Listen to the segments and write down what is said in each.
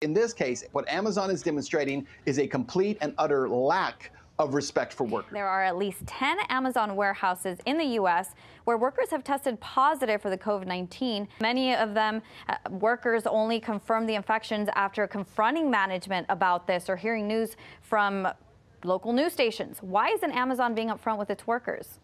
In this case, what Amazon is demonstrating is a complete and utter lack of respect for workers. There are at least 10 Amazon warehouses in the U.S. where workers have tested positive for the COVID 19. Many of them, uh, workers only confirmed the infections after confronting management about this or hearing news from local news stations. Why isn't Amazon being upfront with its workers?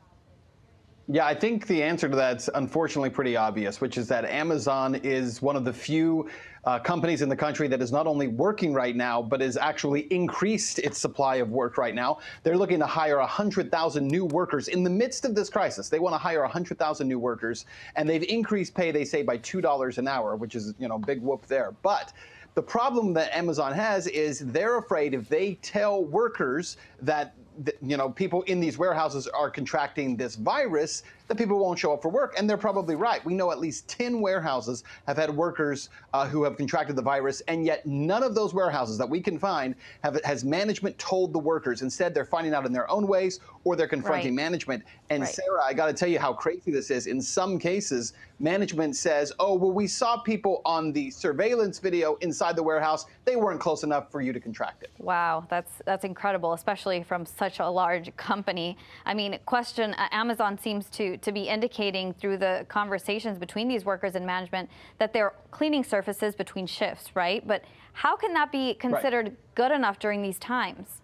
Yeah, I think the answer to that's unfortunately pretty obvious, which is that Amazon is one of the few uh, companies in the country that is not only working right now, but has actually increased its supply of work right now. They're looking to hire 100,000 new workers in the midst of this crisis. They want to hire 100,000 new workers, and they've increased pay, they say, by $2 an hour, which is, you know, big whoop there. But the problem that Amazon has is they're afraid if they tell workers that you know, people in these warehouses are contracting this virus, that people won't show up for work. And they're probably right. We know at least 10 warehouses have had workers uh, who have contracted the virus, and yet none of those warehouses that we can find have has management told the workers. Instead, they're finding out in their own ways or they're confronting right. management. And right. Sarah, I got to tell you how crazy this is. In some cases, management says, oh, well, we saw people on the surveillance video inside the warehouse. They weren't close enough for you to contract it. Wow, that's, that's incredible, especially from such a large company. I mean, question uh, Amazon seems to to, be indicating through the conversations between these workers and management that they're cleaning surfaces between shifts, right? But how can that be considered right. good enough during these times?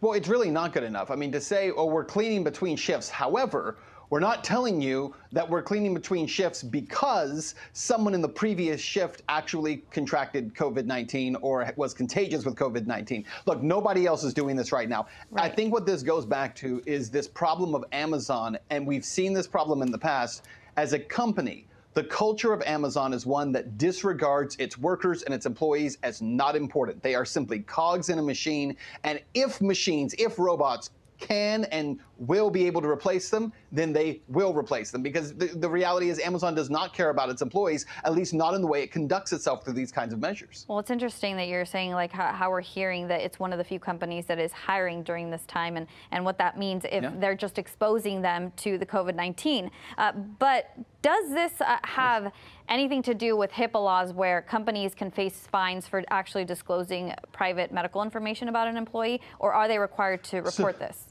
Well, it's really not good enough. I mean, to say, oh, we're cleaning between shifts. However, we're not telling you that we're cleaning between shifts because someone in the previous shift actually contracted COVID 19 or was contagious with COVID 19. Look, nobody else is doing this right now. Right. I think what this goes back to is this problem of Amazon, and we've seen this problem in the past as a company. The culture of Amazon is one that disregards its workers and its employees as not important. They are simply cogs in a machine. And if machines, if robots can and will be able to replace them, then they will replace them. Because the, the, reality is, Amazon does not care about its employees, at least not in the way it conducts itself through these kinds of measures. Well, it's interesting that you're saying, like, how, how we're hearing that it's one of the few companies that is hiring during this time and, and what that means if yeah. they're just exposing them to the COVID 19. Uh, but does this uh, have anything to do with HIPAA laws where companies can face fines for actually disclosing private medical information about an employee, or are they required to report so, this?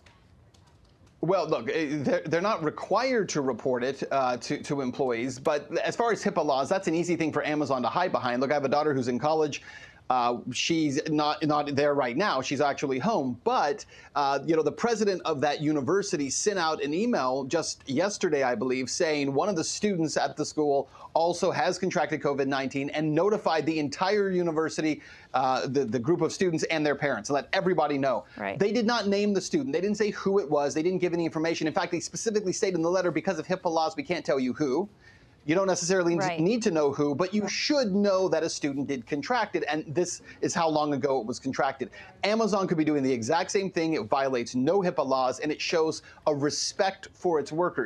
Well, look, eh, they're, they're not required to report it uh, to, to employees, but as far as HIPAA laws, that's an easy thing for Amazon to hide behind. Look, I have a daughter who's in college. Uh, she's not not there right now. She's actually home. But uh, you know, the president of that university sent out an email just yesterday, I believe, saying one of the students at the school also has contracted COVID-19 and notified the entire university, uh, the the group of students and their parents, and let everybody know. Right. They did not name the student. They didn't say who it was. They didn't give any information. In fact, they specifically stated in the letter because of HIPAA laws, we can't tell you who. You don't necessarily right. need to know who, but you should know that a student did contract it, and this is how long ago it was contracted. Amazon could be doing the exact same thing. It violates no HIPAA laws, and it shows a respect for its workers.